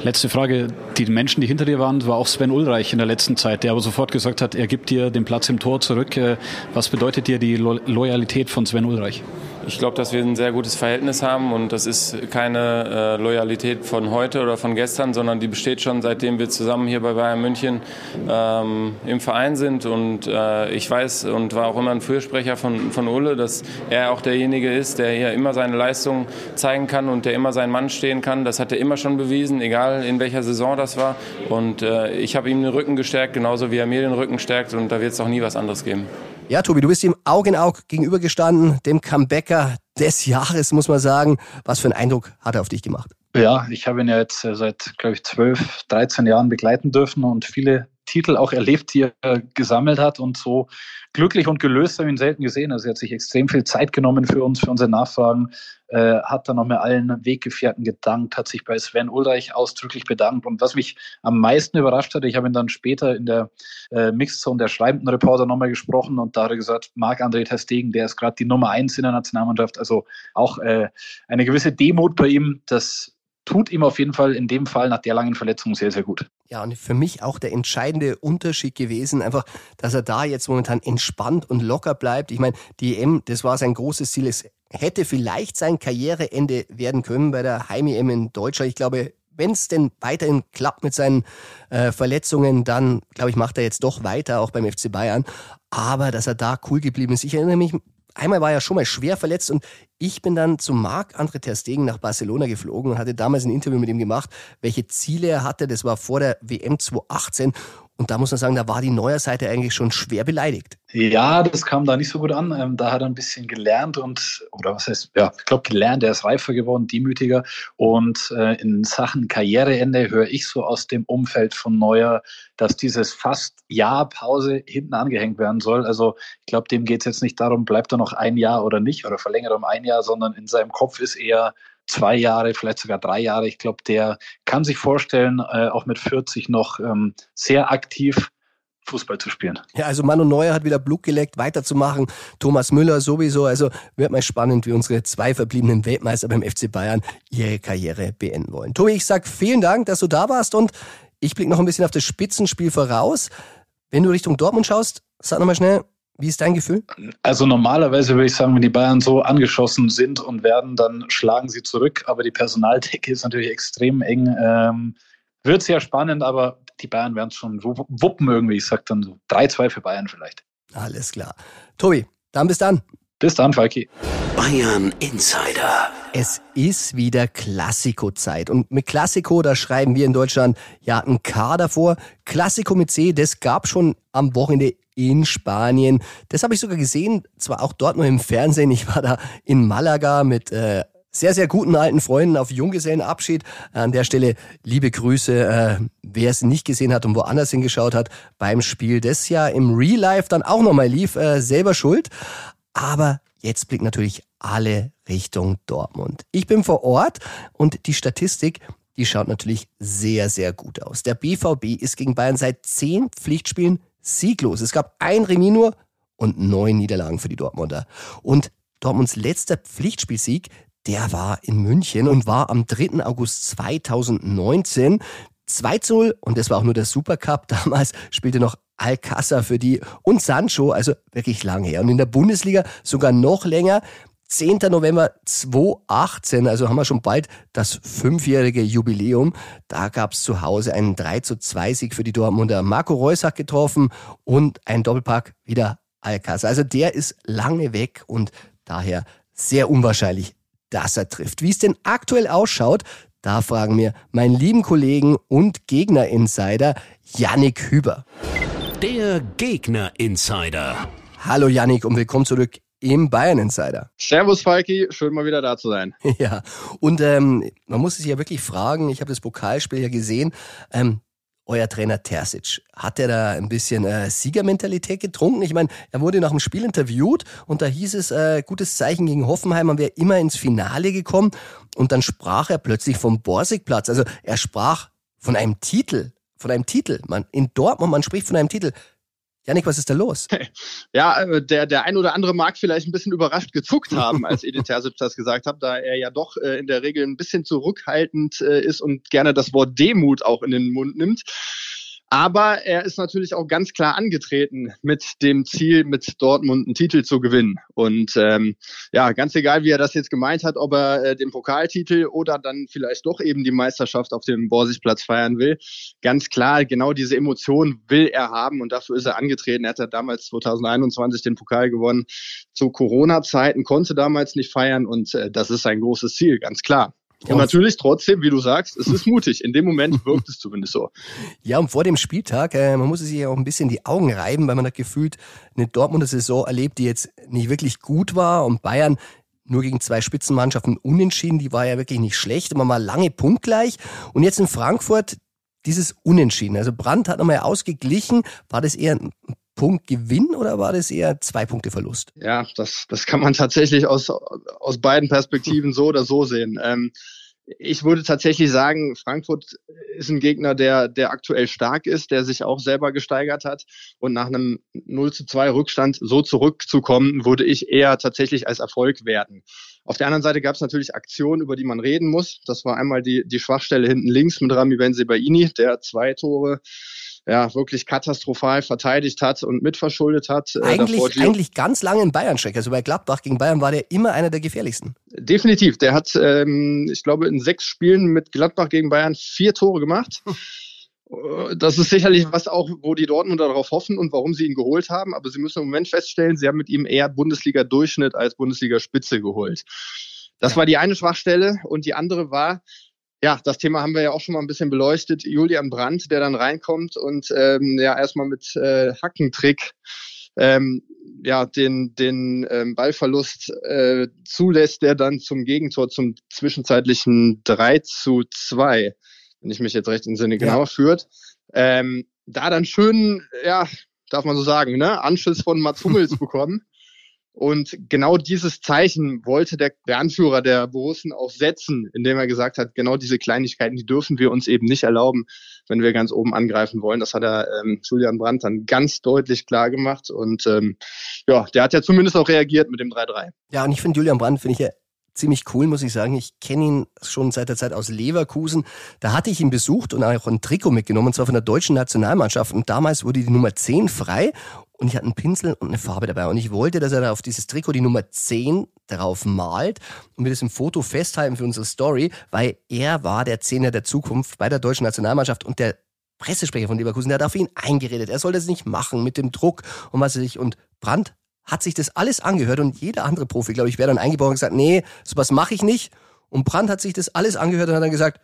Letzte Frage. Die Menschen, die hinter dir waren, war auch Sven Ulreich in der letzten Zeit, der aber sofort gesagt hat, er gibt dir den Platz im Tor zurück. Äh, was bedeutet dir die Lo Loyalität von Sven Ulreich? Ich glaube, dass wir ein sehr gutes Verhältnis haben und das ist keine äh, Loyalität von heute oder von gestern, sondern die besteht schon seitdem wir zusammen hier bei Bayern München ähm, im Verein sind und äh, ich weiß und war auch immer ein Fürsprecher von, von Ulle, dass er auch derjenige ist, der hier immer seine Leistung zeigen kann und der immer sein Mann stehen kann. Das hat er immer schon bewiesen, egal in welcher Saison das war und äh, ich habe ihm den Rücken gestärkt, genauso wie er mir den Rücken stärkt und da wird es auch nie was anderes geben. Ja, Tobi, du bist ihm Aug in Aug gegenübergestanden, dem Comebacker des Jahres, muss man sagen. Was für einen Eindruck hat er auf dich gemacht? Ja, ich habe ihn ja jetzt äh, seit, glaube ich, 12, 13 Jahren begleiten dürfen und viele Titel auch erlebt, die er gesammelt hat und so glücklich und gelöst habe ich ihn selten gesehen. Also er hat sich extrem viel Zeit genommen für uns, für unsere Nachfragen, äh, hat dann nochmal allen Weggefährten gedankt, hat sich bei Sven Ulreich ausdrücklich bedankt. Und was mich am meisten überrascht hat, ich habe ihn dann später in der äh, Mixzone der schreibenden Reporter nochmal gesprochen und da hat er gesagt, Marc-André Testegen, der ist gerade die Nummer eins in der Nationalmannschaft. Also auch äh, eine gewisse Demut bei ihm, das tut ihm auf jeden Fall in dem Fall nach der langen Verletzung sehr, sehr gut. Ja, und für mich auch der entscheidende Unterschied gewesen, einfach, dass er da jetzt momentan entspannt und locker bleibt. Ich meine, die EM, das war sein großes Ziel. Es hätte vielleicht sein Karriereende werden können bei der Heim-EM in Deutschland. Ich glaube, wenn es denn weiterhin klappt mit seinen äh, Verletzungen, dann glaube ich, macht er jetzt doch weiter, auch beim FC Bayern. Aber dass er da cool geblieben ist. Ich erinnere mich einmal war er schon mal schwer verletzt und ich bin dann zu Marc André Ter Stegen nach Barcelona geflogen und hatte damals ein Interview mit ihm gemacht, welche Ziele er hatte. Das war vor der WM 2018 und da muss man sagen, da war die Neuer-Seite eigentlich schon schwer beleidigt. Ja, das kam da nicht so gut an. Ähm, da hat er ein bisschen gelernt und, oder was heißt, ja, ich glaube gelernt, er ist reifer geworden, demütiger. Und äh, in Sachen Karriereende höre ich so aus dem Umfeld von Neuer, dass dieses fast Jahr Pause hinten angehängt werden soll. Also ich glaube, dem geht es jetzt nicht darum, bleibt er noch ein Jahr oder nicht oder verlängert um ein Jahr, sondern in seinem Kopf ist eher, zwei Jahre, vielleicht sogar drei Jahre. Ich glaube, der kann sich vorstellen, äh, auch mit 40 noch ähm, sehr aktiv Fußball zu spielen. Ja, also Manu Neuer hat wieder Blut geleckt, weiterzumachen. Thomas Müller sowieso. Also wird mal spannend, wie unsere zwei verbliebenen Weltmeister beim FC Bayern ihre Karriere beenden wollen. Tobi, ich sag vielen Dank, dass du da warst und ich blicke noch ein bisschen auf das Spitzenspiel voraus. Wenn du Richtung Dortmund schaust, sag nochmal schnell, wie ist dein Gefühl? Also normalerweise würde ich sagen, wenn die Bayern so angeschossen sind und werden, dann schlagen sie zurück. Aber die Personaldecke ist natürlich extrem eng. Ähm, wird sehr spannend, aber die Bayern werden es schon wuppen irgendwie. Ich sage dann so 3-2 für Bayern vielleicht. Alles klar. Tobi, dann bis dann. Bis dann, Falki. Bayern Insider. Es ist wieder Klassiko-Zeit. Und mit Klassiko, da schreiben wir in Deutschland ja ein K davor. Klassiko mit C, das gab schon am Wochenende in Spanien. Das habe ich sogar gesehen, zwar auch dort nur im Fernsehen. Ich war da in Malaga mit äh, sehr, sehr guten alten Freunden auf Junggesellenabschied. An der Stelle liebe Grüße, äh, wer es nicht gesehen hat und woanders hingeschaut hat beim Spiel, das ja im Real Life dann auch nochmal lief, äh, selber schuld. Aber jetzt blickt natürlich alle Richtung Dortmund. Ich bin vor Ort und die Statistik, die schaut natürlich sehr, sehr gut aus. Der BVB ist gegen Bayern seit zehn Pflichtspielen sieglos. Es gab ein Remis nur und neun Niederlagen für die Dortmunder. Und Dortmunds letzter Pflichtspielsieg, der war in München und war am 3. August 2019. 2 zu 0 und das war auch nur der Supercup. Damals spielte noch Alcázar für die und Sancho, also wirklich lang her. Und in der Bundesliga sogar noch länger. 10. November 2018, also haben wir schon bald das fünfjährige Jubiläum. Da gab es zu Hause einen 3 zu 2 Sieg für die Dortmunder. Marco Reus hat getroffen und ein Doppelpack wieder Alcázar. Also der ist lange weg und daher sehr unwahrscheinlich, dass er trifft. Wie es denn aktuell ausschaut, da fragen wir meinen lieben Kollegen und Gegner-Insider Yannick Hüber. Der Gegner-Insider. Hallo Yannick und willkommen zurück im Bayern Insider. Servus Falki, schön mal wieder da zu sein. Ja, und ähm, man muss sich ja wirklich fragen, ich habe das Pokalspiel ja gesehen, ähm, euer Trainer Terzic, hat er da ein bisschen äh, Siegermentalität getrunken? Ich meine, er wurde nach dem Spiel interviewt und da hieß es, äh, gutes Zeichen gegen Hoffenheim, man wäre immer ins Finale gekommen und dann sprach er plötzlich vom Borsigplatz. Also er sprach von einem Titel, von einem Titel. Man, in Dortmund, man spricht von einem Titel. Janik, was ist da los? Ja, äh, der, der ein oder andere mag vielleicht ein bisschen überrascht gezuckt haben, als Edith Terzic das gesagt hat, da er ja doch äh, in der Regel ein bisschen zurückhaltend äh, ist und gerne das Wort Demut auch in den Mund nimmt. Aber er ist natürlich auch ganz klar angetreten mit dem Ziel, mit Dortmund einen Titel zu gewinnen. Und ähm, ja, ganz egal, wie er das jetzt gemeint hat, ob er äh, den Pokaltitel oder dann vielleicht doch eben die Meisterschaft auf dem Borsigplatz feiern will. Ganz klar, genau diese Emotion will er haben und dafür ist er angetreten. Er hat ja damals 2021 den Pokal gewonnen. Zu Corona-Zeiten konnte damals nicht feiern und äh, das ist sein großes Ziel, ganz klar. Und natürlich trotzdem, wie du sagst, es ist mutig. In dem Moment wirkt es zumindest so. Ja, und vor dem Spieltag, äh, man muss sich ja auch ein bisschen die Augen reiben, weil man hat gefühlt eine Dortmunder Saison erlebt, die jetzt nicht wirklich gut war und Bayern nur gegen zwei Spitzenmannschaften unentschieden, die war ja wirklich nicht schlecht, immer mal lange punktgleich. Und jetzt in Frankfurt, dieses Unentschieden. Also Brandt hat nochmal ausgeglichen. War das eher ein Punktgewinn oder war das eher zwei Punkte Verlust? Ja, das, das kann man tatsächlich aus, aus beiden Perspektiven so oder so sehen. Ähm, ich würde tatsächlich sagen, Frankfurt ist ein Gegner, der, der aktuell stark ist, der sich auch selber gesteigert hat. Und nach einem 0 zu 2 Rückstand so zurückzukommen, würde ich eher tatsächlich als Erfolg werten. Auf der anderen Seite gab es natürlich Aktionen, über die man reden muss. Das war einmal die, die Schwachstelle hinten links mit Rami Benzebaini, der zwei Tore ja, wirklich katastrophal verteidigt hat und mitverschuldet hat. Äh, eigentlich, eigentlich ganz lange in Bayern check Also bei Gladbach gegen Bayern war der immer einer der gefährlichsten. Definitiv. Der hat, ähm, ich glaube, in sechs Spielen mit Gladbach gegen Bayern vier Tore gemacht. Äh, das ist sicherlich was auch, wo die Dortmunder darauf hoffen und warum sie ihn geholt haben. Aber sie müssen im Moment feststellen, sie haben mit ihm eher Bundesliga-Durchschnitt als Bundesliga-Spitze geholt. Das war die eine Schwachstelle und die andere war, ja, das Thema haben wir ja auch schon mal ein bisschen beleuchtet. Julian Brandt, der dann reinkommt und ähm, ja erstmal mit äh, Hackentrick ähm, ja den den ähm, Ballverlust äh, zulässt, der dann zum Gegentor zum zwischenzeitlichen 3 zu 2, wenn ich mich jetzt recht in Sinne genau ja. führt. Ähm, da dann schön, ja, darf man so sagen, ne, Anschiss von Mats Hummels bekommen. Und genau dieses Zeichen wollte der, der Anführer der Borussen auch setzen, indem er gesagt hat, genau diese Kleinigkeiten, die dürfen wir uns eben nicht erlauben, wenn wir ganz oben angreifen wollen. Das hat er ähm, Julian Brandt dann ganz deutlich klar gemacht. Und ähm, ja, der hat ja zumindest auch reagiert mit dem 3-3. Ja, und ich finde Julian Brandt, finde ich ja ziemlich cool, muss ich sagen. Ich kenne ihn schon seit der Zeit aus Leverkusen. Da hatte ich ihn besucht und auch ein Trikot mitgenommen, und zwar von der deutschen Nationalmannschaft. Und damals wurde die Nummer 10 frei und ich hatte einen Pinsel und eine Farbe dabei. Und ich wollte, dass er da auf dieses Trikot die Nummer 10 drauf malt und wir das im Foto festhalten für unsere Story, weil er war der Zehner der Zukunft bei der deutschen Nationalmannschaft und der Pressesprecher von Leverkusen, der hat auf ihn eingeredet. Er soll das nicht machen mit dem Druck und was weiß ich. Und Brandt hat sich das alles angehört und jeder andere Profi, glaube ich, wäre dann eingebaut und gesagt, nee, sowas mache ich nicht. Und Brandt hat sich das alles angehört und hat dann gesagt,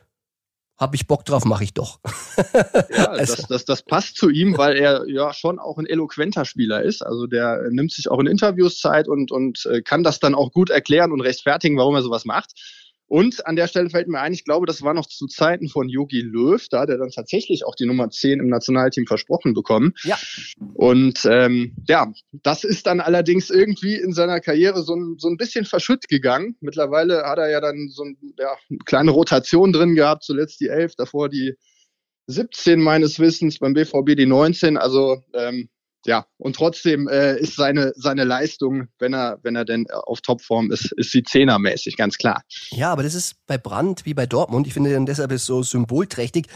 hab ich Bock drauf, mache ich doch. ja, also. das, das, das passt zu ihm, weil er ja schon auch ein eloquenter Spieler ist. Also der nimmt sich auch in Interviews Zeit und, und äh, kann das dann auch gut erklären und rechtfertigen, warum er sowas macht. Und an der Stelle fällt mir ein, ich glaube, das war noch zu Zeiten von Yogi Löw, da hat er dann tatsächlich auch die Nummer 10 im Nationalteam versprochen bekommen. Ja. Und ähm, ja, das ist dann allerdings irgendwie in seiner Karriere so ein, so ein bisschen verschütt gegangen. Mittlerweile hat er ja dann so ein, ja, eine kleine Rotation drin gehabt, zuletzt die 11, davor die 17 meines Wissens, beim BVB die 19. Also ähm, ja, und trotzdem äh, ist seine, seine Leistung, wenn er, wenn er denn auf Topform ist, ist sie zehnermäßig, ganz klar. Ja, aber das ist bei Brandt wie bei Dortmund. Ich finde dann deshalb ist so symbolträchtig.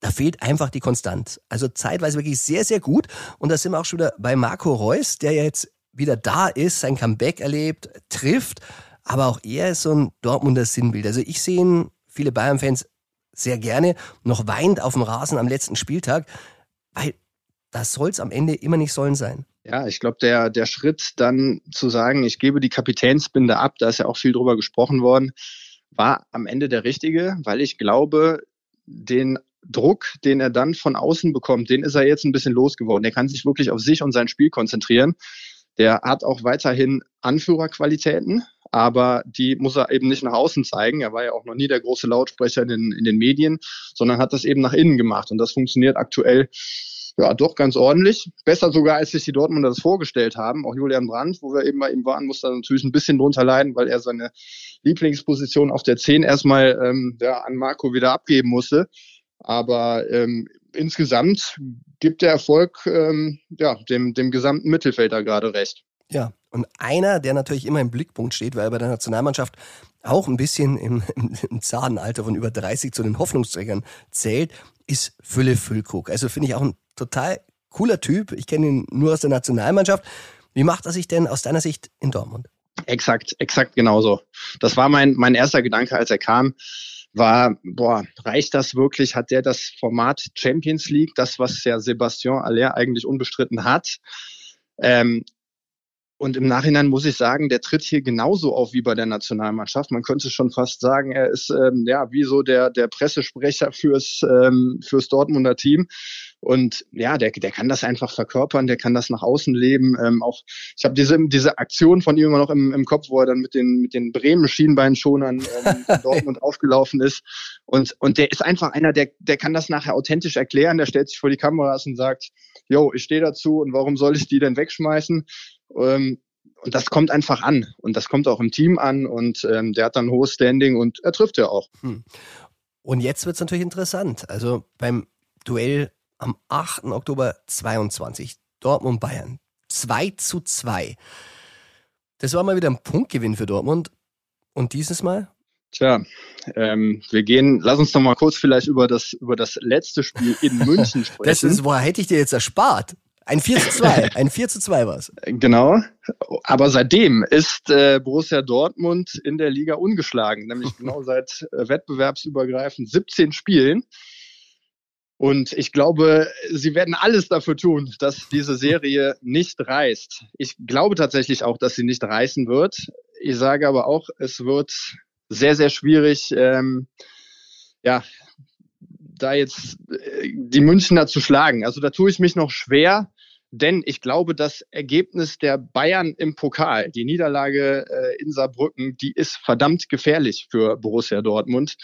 Da fehlt einfach die Konstanz. Also zeitweise wirklich sehr, sehr gut. Und da sind wir auch schon wieder bei Marco Reus, der jetzt wieder da ist, sein Comeback erlebt, trifft. Aber auch er ist so ein Dortmunder Sinnbild. Also ich sehe ihn, viele Bayern-Fans sehr gerne, noch weint auf dem Rasen am letzten Spieltag, weil das soll es am Ende immer nicht sollen sein. Ja, ich glaube, der, der Schritt dann zu sagen, ich gebe die Kapitänsbinde ab, da ist ja auch viel drüber gesprochen worden, war am Ende der richtige, weil ich glaube, den Druck, den er dann von außen bekommt, den ist er jetzt ein bisschen losgeworden. Er kann sich wirklich auf sich und sein Spiel konzentrieren. Der hat auch weiterhin Anführerqualitäten, aber die muss er eben nicht nach außen zeigen. Er war ja auch noch nie der große Lautsprecher in in den Medien, sondern hat das eben nach innen gemacht. Und das funktioniert aktuell ja, doch ganz ordentlich. Besser sogar, als sich die Dortmunder das vorgestellt haben. Auch Julian Brandt, wo wir eben bei ihm waren, musste natürlich ein bisschen drunter leiden, weil er seine Lieblingsposition auf der 10 erstmal ähm, ja, an Marco wieder abgeben musste. Aber ähm, insgesamt gibt der Erfolg ähm, ja, dem, dem gesamten Mittelfelder gerade recht. Ja, und einer, der natürlich immer im Blickpunkt steht, weil er bei der Nationalmannschaft auch ein bisschen im, im Zahnalter von über 30 zu den Hoffnungsträgern zählt, ist Fülle Füllkrug. Also finde ich auch ein total cooler Typ. Ich kenne ihn nur aus der Nationalmannschaft. Wie macht er sich denn aus deiner Sicht in Dortmund? Exakt, exakt genauso. Das war mein, mein erster Gedanke, als er kam, war, boah, reicht das wirklich? Hat der das Format Champions League, das, was ja Sebastian Aller eigentlich unbestritten hat? Ähm, und im Nachhinein muss ich sagen, der tritt hier genauso auf wie bei der Nationalmannschaft. Man könnte schon fast sagen, er ist ähm, ja wie so der, der Pressesprecher fürs, ähm, fürs Dortmunder Team. Und ja, der, der kann das einfach verkörpern, der kann das nach außen leben. Ähm, auch ich habe diese, diese Aktion von ihm immer noch im, im Kopf, wo er dann mit den, mit den Bremen-Schienbeinschonern ähm, in Dortmund aufgelaufen ist. Und, und der ist einfach einer, der, der kann das nachher authentisch erklären. Der stellt sich vor die Kameras und sagt, yo, ich stehe dazu und warum soll ich die denn wegschmeißen? Ähm, und das kommt einfach an. Und das kommt auch im Team an. Und ähm, der hat dann ein hohes Standing und er trifft ja auch. Hm. Und jetzt wird es natürlich interessant. Also beim Duell am 8. Oktober 22, Dortmund Bayern. 2 zu 2. Das war mal wieder ein Punktgewinn für Dortmund. Und dieses Mal? Tja, ähm, wir gehen, lass uns noch mal kurz vielleicht über das, über das letzte Spiel in München sprechen. Das ist, woher hätte ich dir jetzt erspart? Ein 4 zu 2. Ein 4 zu 2 war es. Genau. Aber seitdem ist äh, Borussia Dortmund in der Liga ungeschlagen, nämlich genau seit äh, wettbewerbsübergreifend 17 Spielen. Und ich glaube, sie werden alles dafür tun, dass diese Serie nicht reißt. Ich glaube tatsächlich auch, dass sie nicht reißen wird. Ich sage aber auch, es wird sehr, sehr schwierig, ähm, ja, da jetzt äh, die Münchner zu schlagen. Also da tue ich mich noch schwer. Denn ich glaube, das Ergebnis der Bayern im Pokal, die Niederlage äh, in Saarbrücken, die ist verdammt gefährlich für Borussia Dortmund.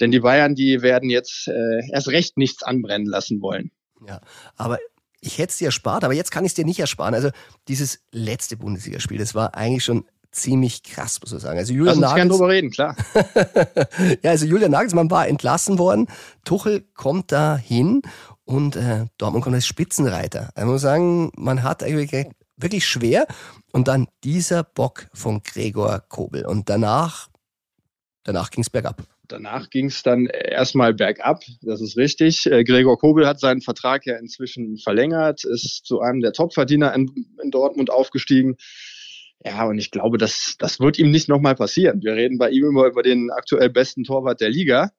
Denn die Bayern, die werden jetzt äh, erst recht nichts anbrennen lassen wollen. Ja, aber ich hätte es dir erspart, aber jetzt kann ich es dir nicht ersparen. Also dieses letzte Bundesligaspiel, das war eigentlich schon ziemlich krass, muss man sagen. Also Julian Lass uns Nagels, drüber reden, klar. ja, also Julian Nagelsmann war entlassen worden. Tuchel kommt da hin und äh, Dortmund kommt als Spitzenreiter. Ich muss sagen, man hat eigentlich wirklich schwer. Und dann dieser Bock von Gregor Kobel. Und danach, danach ging es bergab. Danach ging es dann erstmal bergab, das ist richtig. Äh, Gregor Kobel hat seinen Vertrag ja inzwischen verlängert, ist zu einem der Topverdiener in, in Dortmund aufgestiegen. Ja, und ich glaube, das, das wird ihm nicht nochmal passieren. Wir reden bei ihm immer über den aktuell besten Torwart der Liga.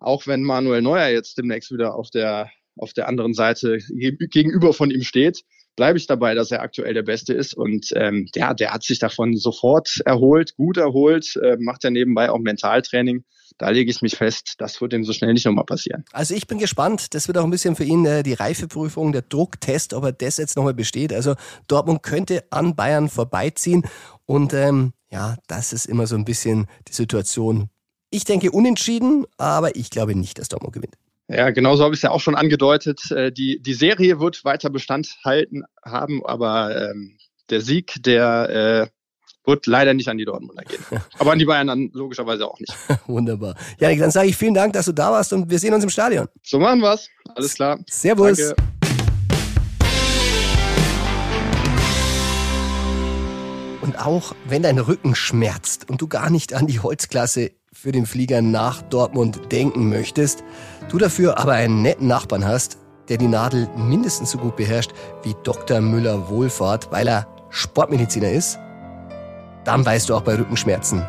Auch wenn Manuel Neuer jetzt demnächst wieder auf der auf der anderen Seite gegenüber von ihm steht, bleibe ich dabei, dass er aktuell der Beste ist. Und ähm, der, der hat sich davon sofort erholt, gut erholt, äh, macht ja nebenbei auch Mentaltraining. Da lege ich mich fest, das wird ihm so schnell nicht nochmal passieren. Also ich bin gespannt. Das wird auch ein bisschen für ihn äh, die Reifeprüfung, der Drucktest, ob er das jetzt nochmal besteht. Also Dortmund könnte an Bayern vorbeiziehen. Und ähm, ja, das ist immer so ein bisschen die Situation. Ich denke unentschieden, aber ich glaube nicht, dass Dortmund gewinnt. Ja, genauso habe ich es ja auch schon angedeutet. Äh, die, die Serie wird weiter Bestand halten haben, aber ähm, der Sieg, der äh, wird leider nicht an die Dortmunder gehen. Aber an die Bayern dann logischerweise auch nicht. Wunderbar. Janik, dann sage ich vielen Dank, dass du da warst und wir sehen uns im Stadion. So machen wir's. Alles klar. Servus. Danke. Und auch wenn dein Rücken schmerzt und du gar nicht an die Holzklasse für den Flieger nach Dortmund denken möchtest, du dafür aber einen netten Nachbarn hast, der die Nadel mindestens so gut beherrscht wie Dr. Müller Wohlfahrt, weil er Sportmediziner ist, dann weißt du auch bei Rückenschmerzen,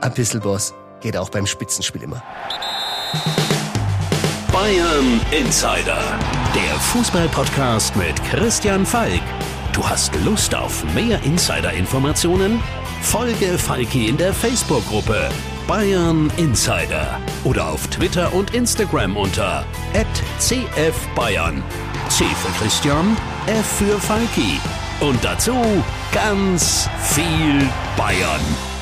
ein bisschen Boss geht auch beim Spitzenspiel immer. Bayern Insider, der Fußballpodcast mit Christian Falk. Du hast Lust auf mehr Insider-Informationen? Folge Falki in der Facebook-Gruppe Bayern Insider oder auf Twitter und Instagram unter @cfbayern. C für Christian, F für Falki und dazu ganz viel Bayern.